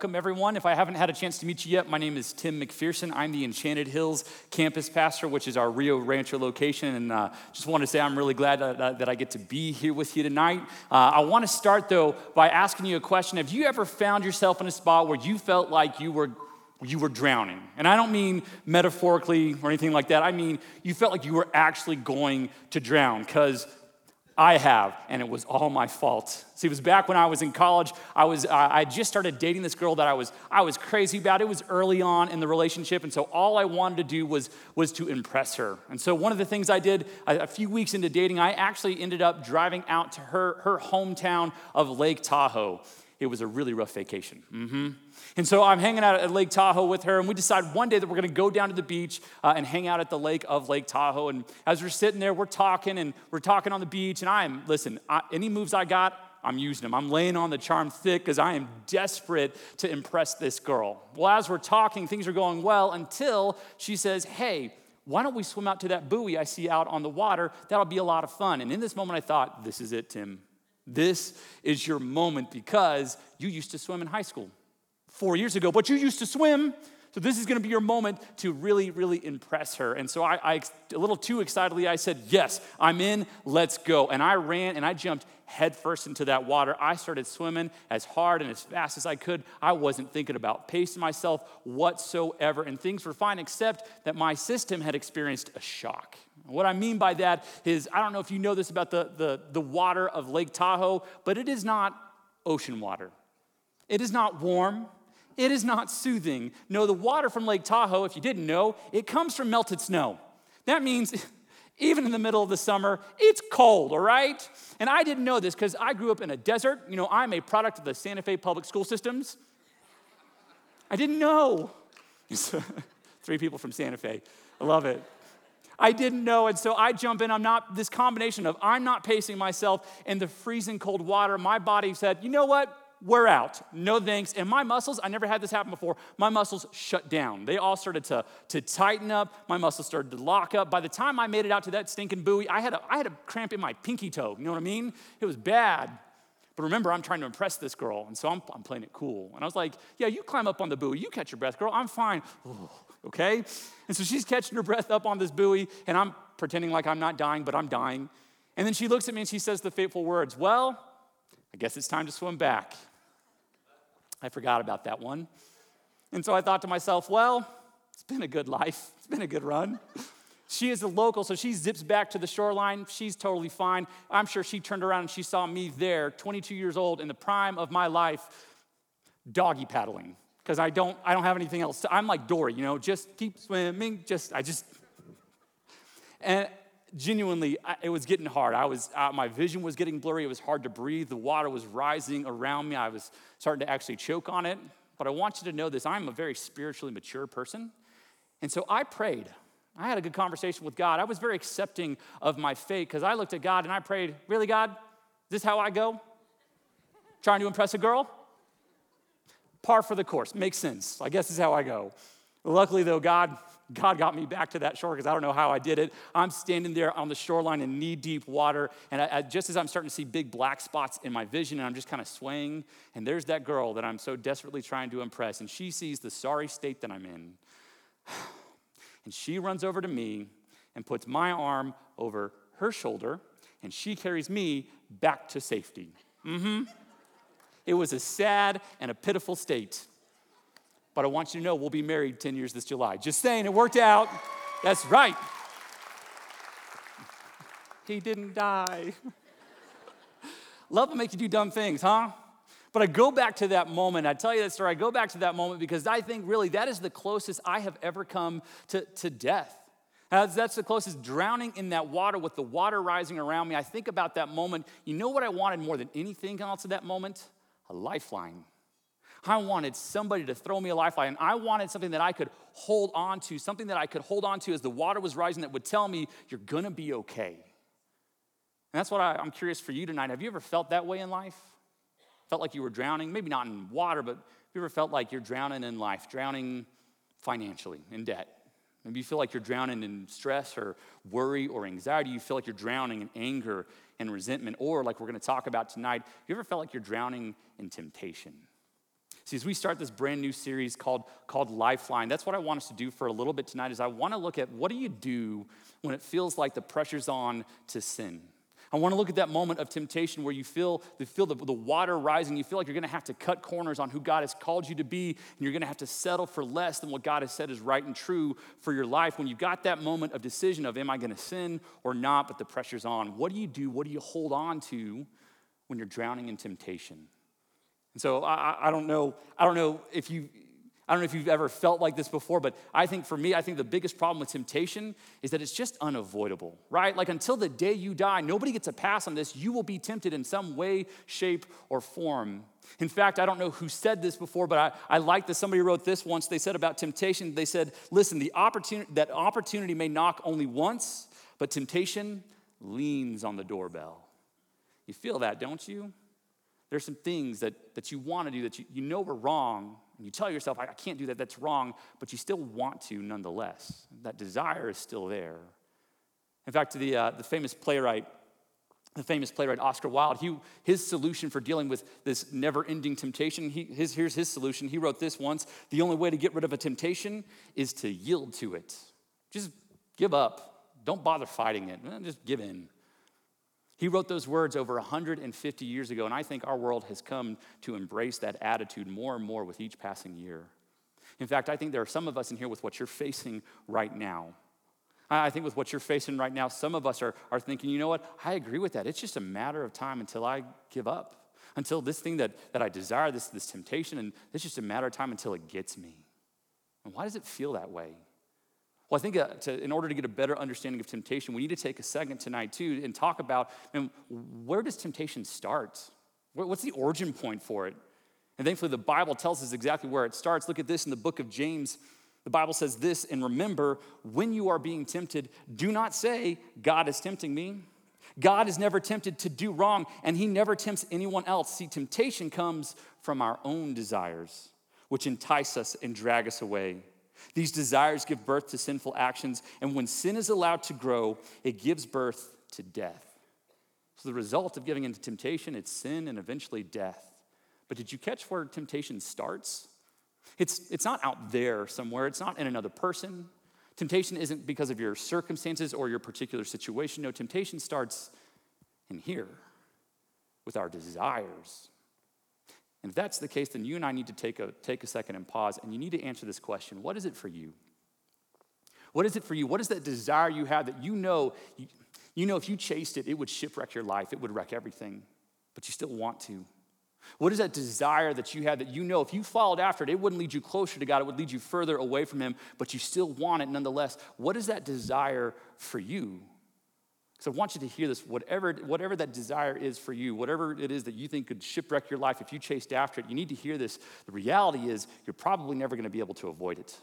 Welcome everyone. If I haven't had a chance to meet you yet, my name is Tim McPherson. I'm the Enchanted Hills campus pastor, which is our Rio Rancho location. And uh, just want to say I'm really glad that, that, I get to be here with you tonight. Uh, I want to start though by asking you a question. Have you ever found yourself in a spot where you felt like you were you were drowning. And I don't mean metaphorically or anything like that. I mean you felt like you were actually going to drown because I have, and it was all my fault. See, it was back when I was in college. I was uh, I just started dating this girl that I was I was crazy about. It was early on in the relationship, and so all I wanted to do was was to impress her. And so one of the things I did a, a few weeks into dating, I actually ended up driving out to her her hometown of Lake Tahoe. It was a really rough vacation. Mm-hmm. And so I'm hanging out at Lake Tahoe with her, and we decide one day that we're gonna go down to the beach uh, and hang out at the lake of Lake Tahoe. And as we're sitting there, we're talking, and we're talking on the beach, and I'm, listen, I, any moves I got, I'm using them. I'm laying on the charm thick because I am desperate to impress this girl. Well, as we're talking, things are going well until she says, Hey, why don't we swim out to that buoy I see out on the water? That'll be a lot of fun. And in this moment, I thought, This is it, Tim. This is your moment because you used to swim in high school four years ago, but you used to swim. So this is going to be your moment to really, really impress her. And so I, I, a little too excitedly, I said, "Yes, I'm in. Let's go." And I ran and I jumped headfirst into that water. I started swimming as hard and as fast as I could. I wasn't thinking about pacing myself whatsoever, and things were fine, except that my system had experienced a shock. What I mean by that is, I don't know if you know this about the, the, the water of Lake Tahoe, but it is not ocean water. It is not warm. It is not soothing. No, the water from Lake Tahoe, if you didn't know, it comes from melted snow. That means even in the middle of the summer, it's cold, all right? And I didn't know this because I grew up in a desert. You know, I'm a product of the Santa Fe public school systems. I didn't know. Three people from Santa Fe. I love it. I didn't know. And so I jump in. I'm not, this combination of I'm not pacing myself in the freezing cold water. My body said, you know what? We're out. No thanks. And my muscles, I never had this happen before, my muscles shut down. They all started to, to tighten up. My muscles started to lock up. By the time I made it out to that stinking buoy, I had, a, I had a cramp in my pinky toe. You know what I mean? It was bad. But remember, I'm trying to impress this girl, and so I'm, I'm playing it cool. And I was like, Yeah, you climb up on the buoy. You catch your breath, girl. I'm fine. Ooh okay? And so she's catching her breath up on this buoy, and I'm pretending like I'm not dying, but I'm dying. And then she looks at me and she says the fateful words, Well, I guess it's time to swim back. I forgot about that one. And so I thought to myself, Well, it's been a good life, it's been a good run. She is a local, so she zips back to the shoreline. She's totally fine. I'm sure she turned around and she saw me there, 22 years old, in the prime of my life, doggy paddling because I don't, I don't have anything else. To, I'm like Dory, you know, just keep swimming, just, I just, and genuinely, I, it was getting hard. I was, uh, my vision was getting blurry. It was hard to breathe. The water was rising around me. I was starting to actually choke on it. But I want you to know this I'm a very spiritually mature person. And so I prayed. I had a good conversation with God. I was very accepting of my fate because I looked at God and I prayed, Really, God? Is this how I go? Trying to impress a girl? par for the course. Makes sense. I guess is how I go. Luckily, though, God, God got me back to that shore because I don't know how I did it. I'm standing there on the shoreline in knee deep water, and I, I, just as I'm starting to see big black spots in my vision, and I'm just kind of swaying, and there's that girl that I'm so desperately trying to impress, and she sees the sorry state that I'm in. And she runs over to me and puts my arm over her shoulder, and she carries me back to safety. Mm hmm. It was a sad and a pitiful state. But I want you to know we'll be married 10 years this July. Just saying, it worked out. That's right. He didn't die. Love will make you do dumb things, huh? But I go back to that moment. I tell you that story. I go back to that moment because I think really that is the closest I have ever come to, to death. That's the closest drowning in that water with the water rising around me. I think about that moment. You know what I wanted more than anything else at that moment? a lifeline. I wanted somebody to throw me a lifeline. I wanted something that I could hold on to, something that I could hold on to as the water was rising that would tell me, you're gonna be okay. And that's what I, I'm curious for you tonight. Have you ever felt that way in life? Felt like you were drowning? Maybe not in water, but have you ever felt like you're drowning in life, drowning financially, in debt? Maybe you feel like you're drowning in stress or worry or anxiety. You feel like you're drowning in anger and resentment. Or, like we're to talk about tonight, have you ever felt like you're drowning in temptation? See, as we start this brand new series called, called Lifeline, that's what I want us to do for a little bit tonight is I want to look at what do you do when it feels like the pressure's on to sin? I want to look at that moment of temptation where you feel, you feel the, the water rising. You feel like you're going to have to cut corners on who God has called you to be, and you're going to have to settle for less than what God has said is right and true for your life. When you've got that moment of decision of, am I going to sin or not, but the pressure's on, what do you do? What do you hold on to when you're drowning in temptation? And so I, I don't know, I don't know if you, I don't know if you've ever felt like this before, but I think for me, I think the biggest problem with temptation is that it's just unavoidable, right? Like until the day you die, nobody gets a pass on this. You will be tempted in some way, shape, or form. In fact, I don't know who said this before, but I, I like that somebody wrote this once. They said about temptation, they said, listen, the opportunity, that opportunity may knock only once, but temptation leans on the doorbell. You feel that, don't you? There's some things that, that you want to do that you, you know are wrong, and you tell yourself, I, I can't do that, that's wrong, but you still want to nonetheless. That desire is still there. In fact, the, uh, the famous playwright, the famous playwright Oscar Wilde, he, his solution for dealing with this never ending temptation, he, his, here's his solution. He wrote this once The only way to get rid of a temptation is to yield to it. Just give up. Don't bother fighting it. Just give in. He wrote those words over 150 years ago, and I think our world has come to embrace that attitude more and more with each passing year. In fact, I think there are some of us in here with what you're facing right now. I think with what you're facing right now, some of us are, are thinking, you know what, I agree with that. It's just a matter of time until I give up, until this thing that, that I desire, this, this temptation, and it's just a matter of time until it gets me. And why does it feel that way? Well, I think uh, to, in order to get a better understanding of temptation, we need to take a second tonight too and talk about where does temptation start? What's the origin point for it? And thankfully, the Bible tells us exactly where it starts. Look at this in the book of James. The Bible says this, and remember, when you are being tempted, do not say, God is tempting me. God is never tempted to do wrong, and He never tempts anyone else. See, temptation comes from our own desires, which entice us and drag us away. These desires give birth to sinful actions, and when sin is allowed to grow, it gives birth to death. So the result of giving into temptation, it's sin and eventually death. But did you catch where temptation starts? It's, it's not out there somewhere, it's not in another person. Temptation isn't because of your circumstances or your particular situation. No, temptation starts in here with our desires. And if that's the case, then you and I need to take a, take a second and pause, and you need to answer this question What is it for you? What is it for you? What is that desire you have that you know, you, you know if you chased it, it would shipwreck your life, it would wreck everything, but you still want to? What is that desire that you have that you know if you followed after it, it wouldn't lead you closer to God, it would lead you further away from Him, but you still want it nonetheless? What is that desire for you? So I want you to hear this. Whatever, whatever that desire is for you, whatever it is that you think could shipwreck your life if you chased after it, you need to hear this. The reality is you're probably never going to be able to avoid it.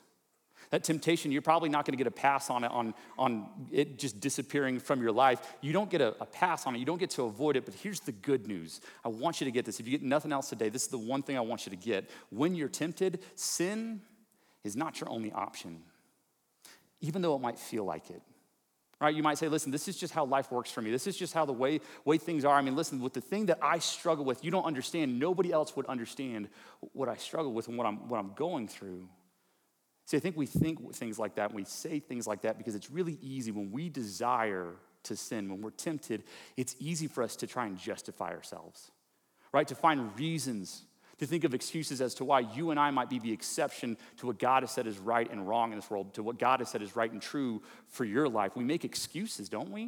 That temptation, you're probably not going to get a pass on it, on, on it just disappearing from your life. You don't get a, a pass on it. You don't get to avoid it. But here's the good news. I want you to get this. If you get nothing else today, this is the one thing I want you to get. When you're tempted, sin is not your only option, even though it might feel like it. Right? You might say, listen, this is just how life works for me. This is just how the way, way things are. I mean, listen, with the thing that I struggle with, you don't understand. Nobody else would understand what I struggle with and what I'm, what I'm going through. See, I think we think things like that, we say things like that because it's really easy when we desire to sin, when we're tempted, it's easy for us to try and justify ourselves, right? To find reasons to think of excuses as to why you and I might be the exception to what God has said is right and wrong in this world, to what God has said is right and true for your life. We make excuses, don't we?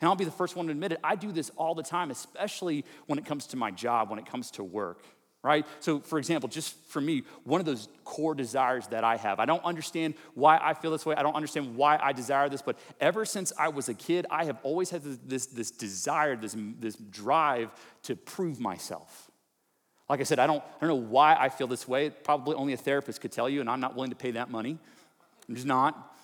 And I'll be the first one to admit it. I do this all the time, especially when it comes to my job, when it comes to work, right? So, for example, just for me, one of those core desires that I have, I don't understand why I feel this way. I don't understand why I desire this, but ever since I was a kid, I have always had this, this, this desire, this, this drive to prove myself. Like I said, I don't, I don't know why I feel this way. Probably only a therapist could tell you, and I'm not willing to pay that money. I'm just not.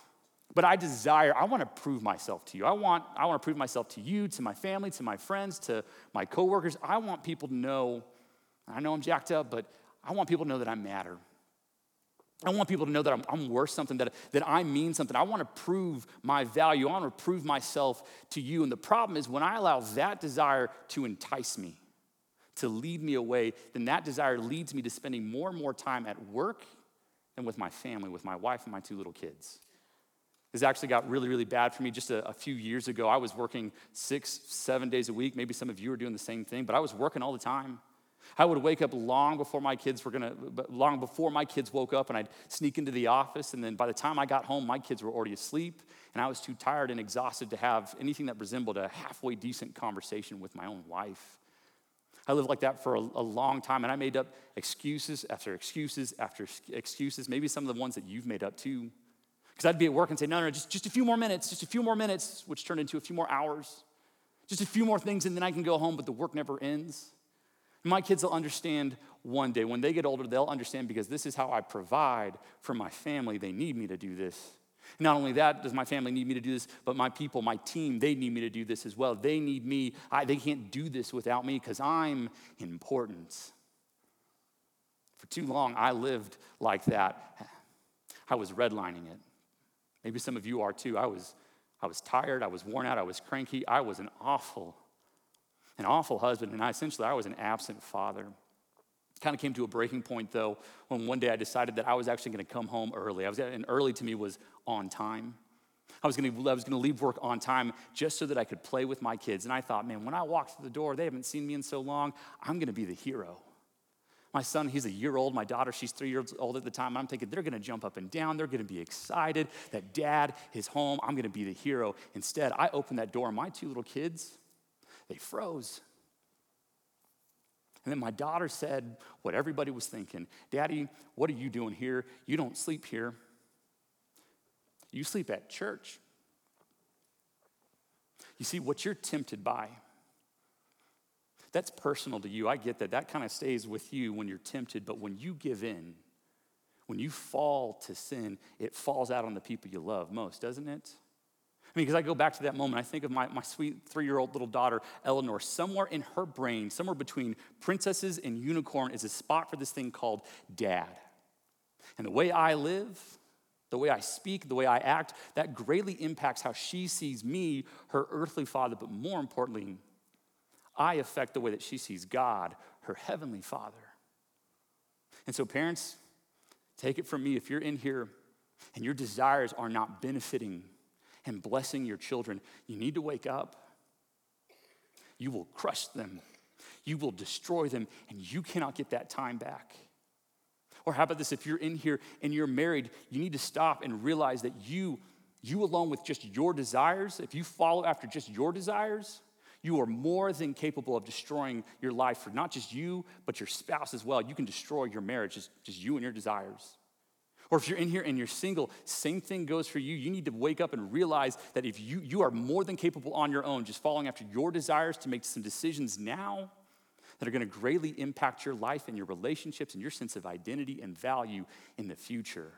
But I desire, I want to prove myself to you. I want, I want to prove myself to you, to my family, to my friends, to my coworkers. I want people to know, I know I'm jacked up, but I want people to know that I matter. I want people to know that I'm, I'm, worth something, that, that I mean something. I want to prove my value. I want to prove myself to you. And the problem is when I allow that desire to entice me, to lead me away, then that desire leads me to spending more and more time at work than with my family, with my wife and my two little kids. This actually got really, really bad for me just a, a, few years ago. I was working six, seven days a week. Maybe some of you are doing the same thing, but I was working all the time. I would wake up long before my kids were gonna, long before my kids woke up, and I'd sneak into the office. And then by the time I got home, my kids were already asleep, and I was too tired and exhausted to have anything that resembled a halfway decent conversation with my own wife. I lived like that for a, a long time, and I made up excuses after excuses after excuses, maybe some of the ones that you've made up too. Because I'd be at work and say, no, no, just, just a few more minutes, just a few more minutes, which turned into a few more hours. Just a few more things, and then I can go home, but the work never ends. My kids will understand one day. When they get older, they'll understand because this is how I provide for my family. They need me to do this. Not only that does my family need me to do this, but my people, my team, they need me to do this as well. They need me. I, they can't do this without me because I'm important. For too long, I lived like that. I was redlining it. Maybe some of you are too. I was, I was tired, I was worn out, I was cranky, I was an awful an awful husband, and I essentially I was an absent father. Kind of came to a breaking point though when one day I decided that I was actually going to come home early. I was and early to me was on time. I was going to I was going to leave work on time just so that I could play with my kids. And I thought, man, when I walk through the door, they haven't seen me in so long. I'm going to be the hero. My son, he's a year old. My daughter, she's three years old at the time. I'm thinking they're going to jump up and down. They're going to be excited that dad is home. I'm going to be the hero. Instead, I opened that door. My two little kids, they froze. And then my daughter said what everybody was thinking Daddy, what are you doing here? You don't sleep here, you sleep at church. You see, what you're tempted by, that's personal to you. I get that. That kind of stays with you when you're tempted, but when you give in, when you fall to sin, it falls out on the people you love most, doesn't it? I mean, because I go back to that moment, I think of my, my sweet three year old little daughter, Eleanor. Somewhere in her brain, somewhere between princesses and unicorn, is a spot for this thing called dad. And the way I live, the way I speak, the way I act, that greatly impacts how she sees me, her earthly father, but more importantly, I affect the way that she sees God, her heavenly father. And so, parents, take it from me if you're in here and your desires are not benefiting and blessing your children, you need to wake up. You will crush them, you will destroy them, and you cannot get that time back. Or how about this? If you're in here and you're married, you need to stop and realize that you, you alone with just your desires, if you follow after just your desires, you are more than capable of destroying your life for not just you, but your spouse as well. You can destroy your marriage, just, just you and your desires. Or if you're in here and you're single, same thing goes for you. You need to wake up and realize that if you, you are more than capable on your own, just following after your desires to make some decisions now that are going to greatly impact your life and your relationships and your sense of identity and value in the future.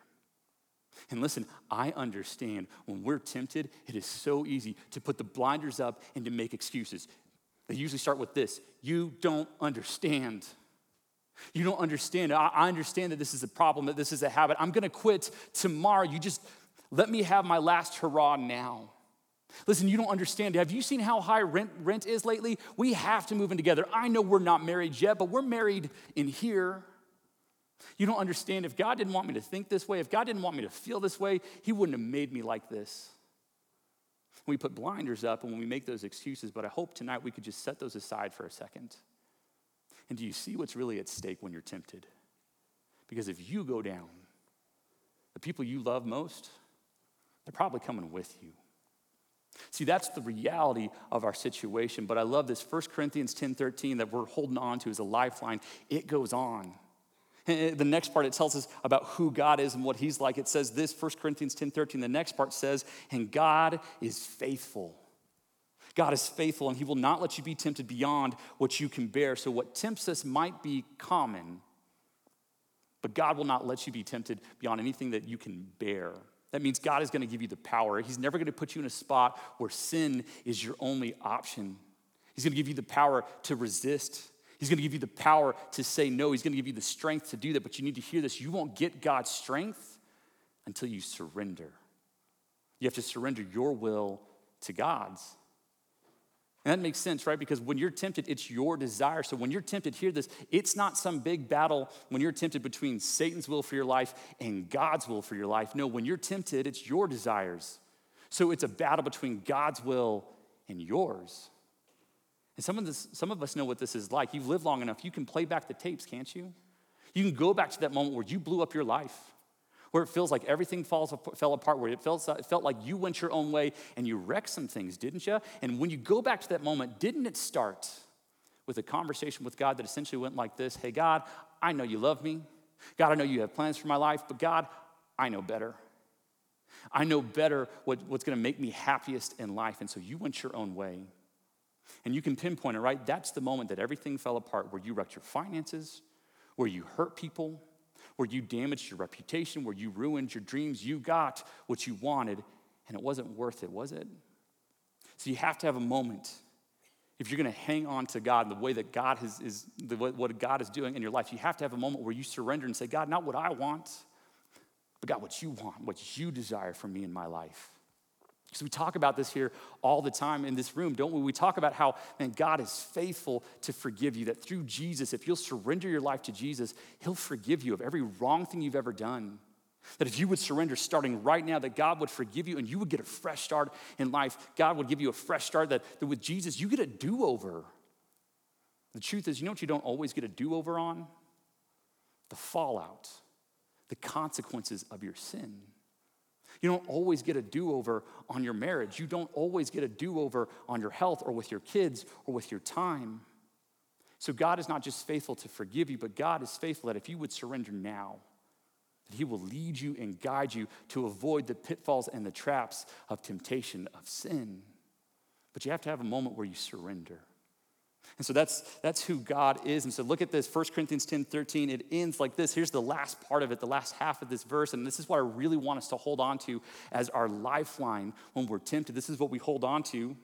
And listen, I understand when we're tempted, it is so easy to put the blinders up and to make excuses. They usually start with this you don't understand. You don't understand. I, understand that this is a problem, that this is a habit. I'm gonna quit tomorrow. You just let me have my last hurrah now. Listen, you don't understand. Have you seen how high rent, rent is lately? We have to move in together. I know we're not married yet, but we're married in here. You don't understand. If God didn't want me to think this way, if God didn't want me to feel this way, He wouldn't have made me like this. We put blinders up and when we make those excuses, but I hope tonight we could just set those aside for a second. And do you see what's really at stake when you're tempted? Because if you go down, the people you love most, they're probably coming with you. See, that's the reality of our situation. But I love this 1 Corinthians 10 13 that we're holding on to as a lifeline. It goes on. The next part, it tells us about who God is and what He's like. It says this, 1 Corinthians 10 13. The next part says, and God is faithful. God is faithful and He will not let you be tempted beyond what you can bear. So, what tempts us might be common, but God will not let you be tempted beyond anything that you can bear. That means God is going to give you the power. He's never going to put you in a spot where sin is your only option. He's going to give you the power to resist. He's going to give you the power to say no. He's going to give you the strength to do that. But you need to hear this. You won't get God's strength until you surrender. You have to surrender your will to God's. And that makes sense, right? Because when you're tempted, it's your desire. So when you're tempted, hear this it's not some big battle when you're tempted between Satan's will for your life and God's will for your life. No, when you're tempted, it's your desires. So it's a battle between God's will and yours. And some of, this, some of us know what this is like. You've lived long enough, you can play back the tapes, can't you? You can go back to that moment where you blew up your life where it feels like everything falls, fell apart, where it felt, it felt like you went your own way and you wrecked some things, didn't you? And when you go back to that moment, didn't it start with a conversation with God that essentially went like this Hey, God, I know you love me. God, I know you have plans for my life, but God, I know better. I know better what, what's gonna make me happiest in life. And so you went your own way. And you can pinpoint it, right? That's the moment that everything fell apart, where you wrecked your finances, where you hurt people, where you damaged your reputation, where you ruined your dreams. You got what you wanted, and it wasn't worth it, was it? So you have to have a moment. If you're going to hang on to God the way that God is, is the, what God is doing in your life, you have to have a moment where you surrender and say, God, not what I want, but God, what you want, what you desire for me in my life. Because we talk about this here all the time in this room, don't we? We talk about how, man, God is faithful to forgive you, that through Jesus, if you'll surrender your life to Jesus, He'll forgive you of every wrong thing you've ever done. That if you would surrender starting right now, that God would forgive you and you would get a fresh start in life. God would give you a fresh start, that, that with Jesus, you get a do over. The truth is, you know what you don't always get a do over on? The fallout, the consequences of your sin. You don't always get a do over on your marriage. You don't always get a do over on your health or with your kids or with your time. So, God is not just faithful to forgive you, but God is faithful that if you would surrender now, that He will lead you and guide you to avoid the pitfalls and the traps of temptation, of sin. But you have to have a moment where you surrender. And so that's, that's who God is. And so look at this, 1 Corinthians 10 13. It ends like this. Here's the last part of it, the last half of this verse. And this is what I really want us to hold on to as our lifeline when we're tempted. This is what we hold on to.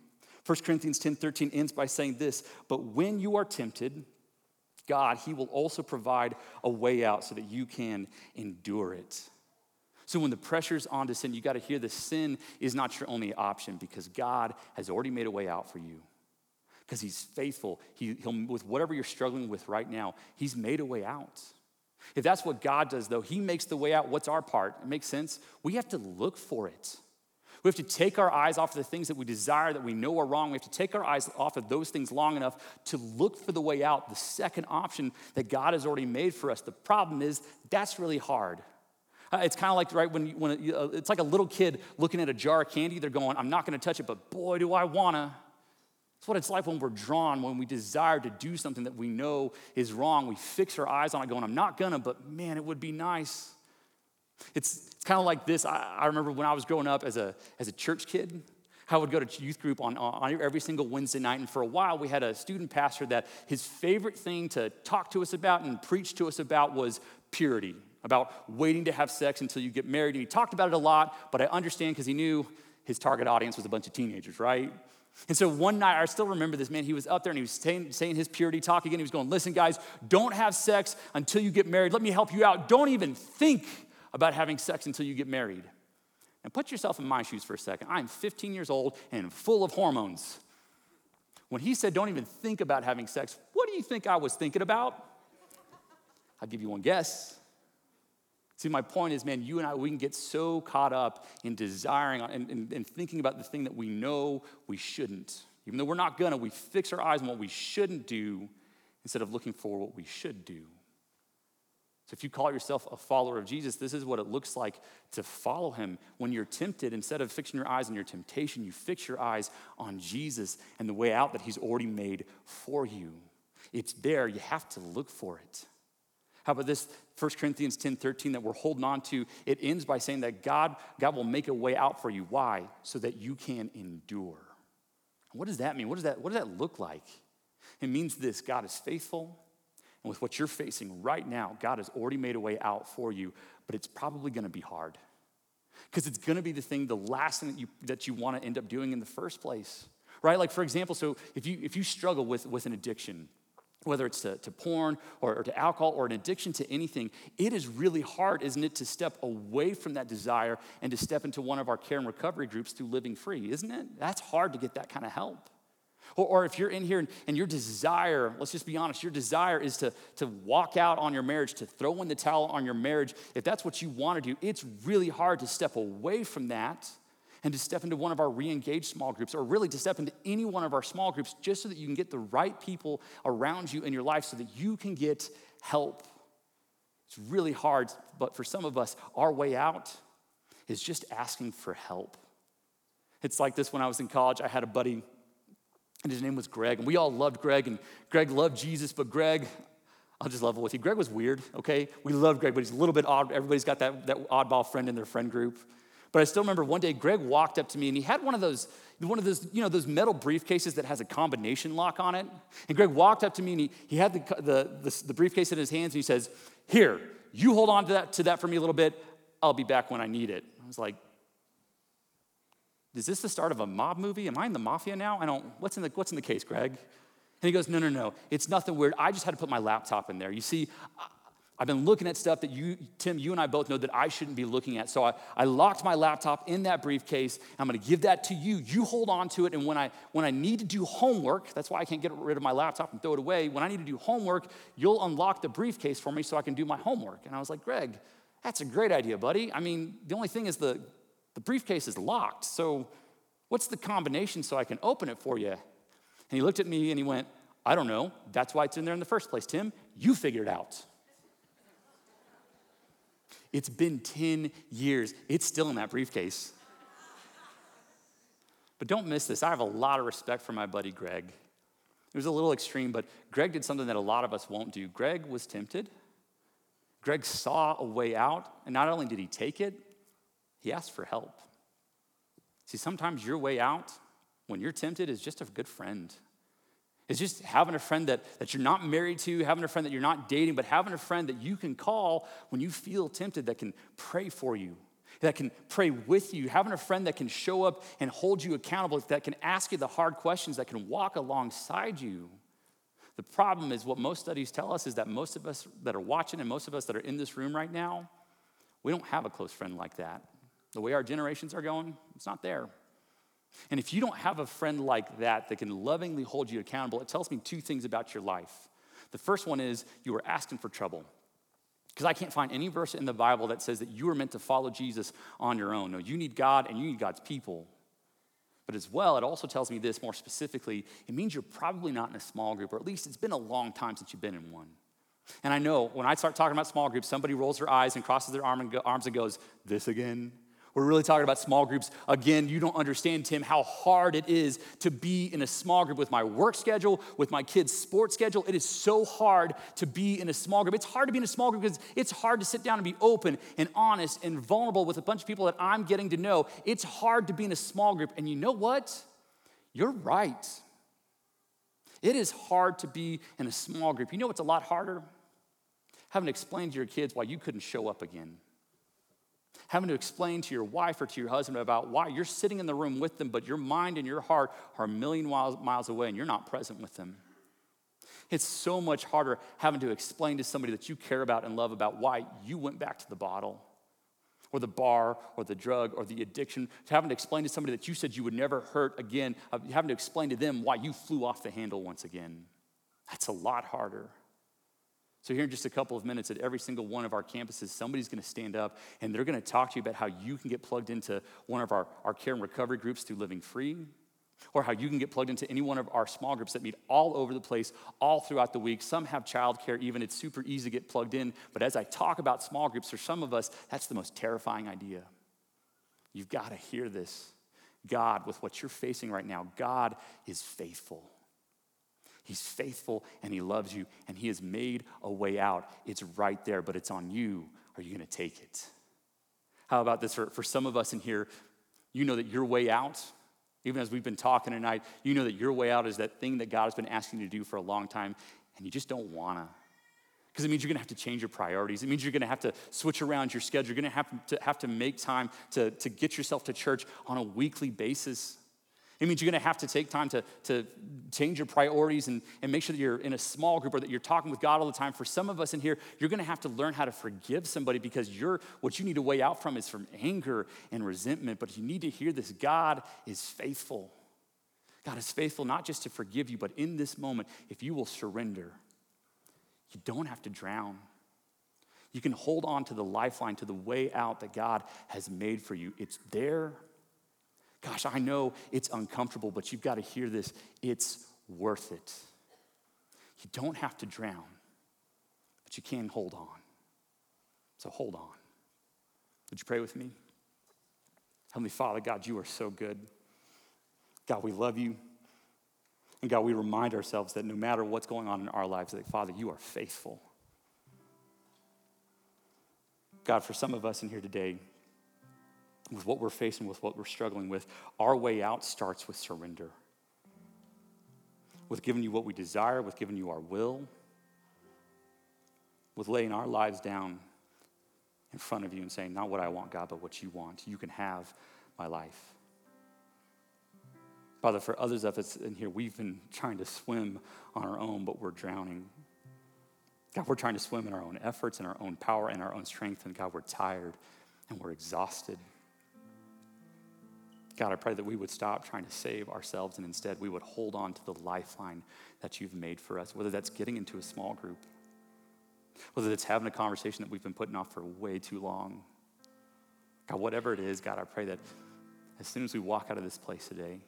1 Corinthians 10 13 ends by saying this But when you are tempted, God, He will also provide a way out so that you can endure it. So when the pressure's on to sin, you got to hear the sin is not your only option because God has already made a way out for you because he's faithful. He, will with whatever you're struggling with right now, he's made a way out. If that's what God does, though, he makes the way out. What's our part? It makes sense. We have to look for it. We have to take our eyes off of the things that we desire that we know are wrong. We have to take our eyes off of those things long enough to look for the way out, the second option that God has already made for us. The problem is that's really hard. Uh, it's kind of like, right, when, you, when it, uh, it's like a little kid looking at a jar of candy. They're going, I'm not going to touch it, but boy, do I want to. It's what it's like when we're drawn, when we desire to do something that we know is wrong. We fix our eyes on it, going, I'm not gonna, but man, it would be nice. It's, it's kind of like this. I, I, remember when I was growing up as a, as a church kid, I would go to youth group on, on every single Wednesday night. And for a while, we had a student pastor that his favorite thing to talk to us about and preach to us about was purity, about waiting to have sex until you get married. And he talked about it a lot, but I understand because he knew his target audience was a bunch of teenagers, right? And so one night, I still remember this man, he was up there and he was saying, saying, his purity talk again. He was going, Listen, guys, don't have sex until you get married. Let me help you out. Don't even think about having sex until you get married. And put yourself in my shoes for a second. I'm 15 years old and full of hormones. When he said, Don't even think about having sex, what do you think I was thinking about? I'll give you one guess. See, my point is, man, you and I, we can get so caught up in desiring and, and, and, thinking about the thing that we know we shouldn't. Even though we're not gonna, we fix our eyes on what we shouldn't do instead of looking for what we should do. So if you call yourself a follower of Jesus, this is what it looks like to follow him. When you're tempted, instead of fixing your eyes on your temptation, you fix your eyes on Jesus and the way out that he's already made for you. It's there, you have to look for it. How about this 1 Corinthians 10 13 that we're holding on to? It ends by saying that God, God will make a way out for you. Why? So that you can endure. What does that mean? What does that, what does that look like? It means this God is faithful. And with what you're facing right now, God has already made a way out for you, but it's probably gonna be hard. Because it's gonna be the thing, the last thing that you, that you wanna end up doing in the first place, right? Like, for example, so if you, if you struggle with, with an addiction, whether it's to, to porn or, or, to alcohol or an addiction to anything, it is really hard, isn't it, to step away from that desire and to step into one of our care and recovery groups through living free, isn't it? That's hard to get that kind of help. Or, or if you're in here and, and your desire, let's just be honest, your desire is to, to walk out on your marriage, to throw in the towel on your marriage, if that's what you want to do, it's really hard to step away from that and to step into one of our re engaged small groups, or really to step into any one of our small groups just so that you can get the right people around you in your life so that you can get help. It's really hard, but for some of us, our way out is just asking for help. It's like this when I was in college, I had a buddy, and his name was Greg, and we all loved Greg, and Greg loved Jesus, but Greg, I'll just level with you. Greg was weird, okay? We love Greg, but he's a little bit odd. Everybody's got that, that oddball friend in their friend group. But I still remember one day Greg walked up to me and he had one of those, one of those, you know, those metal briefcases that has a combination lock on it. And Greg walked up to me and he, he had the, the, the, the briefcase in his hands and he says, Here, you hold on to that, to that for me a little bit. I'll be back when I need it. I was like, Is this the start of a mob movie? Am I in the mafia now? I don't, what's in the, what's in the case, Greg? And he goes, No, no, no. It's nothing weird. I just had to put my laptop in there. You see, I've been looking at stuff that you, Tim, you and I both know that I shouldn't be looking at. So I, I locked my laptop in that briefcase. I'm gonna give that to you. You hold on to it. And when I, when I need to do homework, that's why I can't get rid of my laptop and throw it away. When I need to do homework, you'll unlock the briefcase for me so I can do my homework. And I was like, Greg, that's a great idea, buddy. I mean, the only thing is the, the briefcase is locked. So what's the combination so I can open it for you? And he looked at me and he went, I don't know. That's why it's in there in the first place, Tim. You figured it out. It's been 10 years. It's still in that briefcase. But don't miss this. I have a lot of respect for my buddy Greg. It was a little extreme, but Greg did something that a lot of us won't do. Greg was tempted. Greg saw a way out, and not only did he take it, he asked for help. See, sometimes your way out when you're tempted is just a good friend. It's just having a friend that, that you're not married to, having a friend that you're not dating, but having a friend that you can call when you feel tempted that can pray for you, that can pray with you, having a friend that can show up and hold you accountable, that can ask you the hard questions, that can walk alongside you. The problem is what most studies tell us is that most of us that are watching and most of us that are in this room right now, we don't have a close friend like that. The way our generations are going, it's not there. And if you don't have a friend like that that can lovingly hold you accountable, it tells me two things about your life. The first one is you are asking for trouble. Because I can't find any verse in the Bible that says that you are meant to follow Jesus on your own. No, you need God and you need God's people. But as well, it also tells me this more specifically it means you're probably not in a small group, or at least it's been a long time since you've been in one. And I know when I start talking about small groups, somebody rolls their eyes and crosses their arm and go, arms and goes, This again? We're really talking about small groups. Again, you don't understand, Tim, how hard it is to be in a small group with my work schedule, with my kids' sports schedule. It is so hard to be in a small group. It's hard to be in a small group because it's hard to sit down and be open and honest and vulnerable with a bunch of people that I'm getting to know. It's hard to be in a small group. And you know what? You're right. It is hard to be in a small group. You know what's a lot harder? Having to explain to your kids why you couldn't show up again having to explain to your wife or to your husband about why you're sitting in the room with them, but your mind and your heart are a million miles away and you're not present with them. It's so much harder having to explain to somebody that you care about and love about why you went back to the bottle or the bar or the drug or the addiction, to having to explain to somebody that you said you would never hurt again, having to explain to them why you flew off the handle once again. That's a lot harder. So, here in just a couple of minutes, at every single one of our campuses, somebody's to stand up and they're to talk to you about how you can get plugged into one of our, our care and recovery groups through Living Free, or how you can get plugged into any one of our small groups that meet all over the place, all throughout the week. Some have childcare, even. It's super easy to get plugged in. But as I talk about small groups, for some of us, that's the most terrifying idea. You've got to hear this. God, with what you're facing right now, God is faithful. He's faithful and He loves you and He has made a way out. It's right there, but it's on you. Are you going to take it? How about this for, for some of us in here? You know that your way out, even as we've been talking tonight, you know that your way out is that thing that God has been asking you to do for a long time and you just don't want to. Because it means you're gonna have to change your priorities. It means you're gonna have to switch around your schedule. You're gonna have to have to make time to, to get yourself to church on a weekly basis. It means you're going to have to take time to, to change your priorities and, and make sure that you're in a small group or that you're talking with God all the time. For some of us in here, you're going to have to learn how to forgive somebody because you're, what you need to way out from is from anger and resentment. But you need to hear this God is faithful. God is faithful not just to forgive you, but in this moment, if you will surrender, you don't have to drown. You can hold on to the lifeline, to the way out that God has made for you. It's there. Gosh, I know it's uncomfortable, but you've got to hear this. It's worth it. You don't have to drown, but you can hold on. So hold on. Would you pray with me? Heavenly Father, God, you are so good. God, we love you. And God, we remind ourselves that no matter what's going on in our lives, that Father, you are faithful. God, for some of us in here today, with what we're facing, with what we're struggling with, our way out starts with surrender. With giving you what we desire, with giving you our will, with laying our lives down in front of you and saying, Not what I want, God, but what you want. You can have my life. Father, for others of us in here, we've been trying to swim on our own, but we're drowning. God, we're trying to swim in our own efforts and our own power and our own strength, and God, we're tired and we're exhausted. God, I pray that we would stop trying to save ourselves and instead we would hold on to the lifeline that you've made for us, whether that's getting into a small group, whether that's having a conversation that we've been putting off for way too long. God, whatever it is, God, I pray that as soon as we walk out of this place today,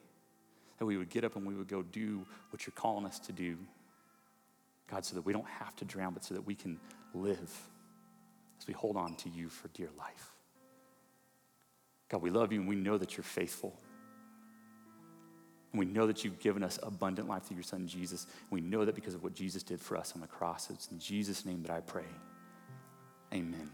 that we would get up and we would go do what you're calling us to do. God, so that we don't have to drown, but so that we can live as we hold on to you for dear life. God, we love you and we know that you're faithful. And we know that you've given us abundant life through your son Jesus. We know that because of what Jesus did for us on the cross. It's in Jesus' name that I pray. Amen.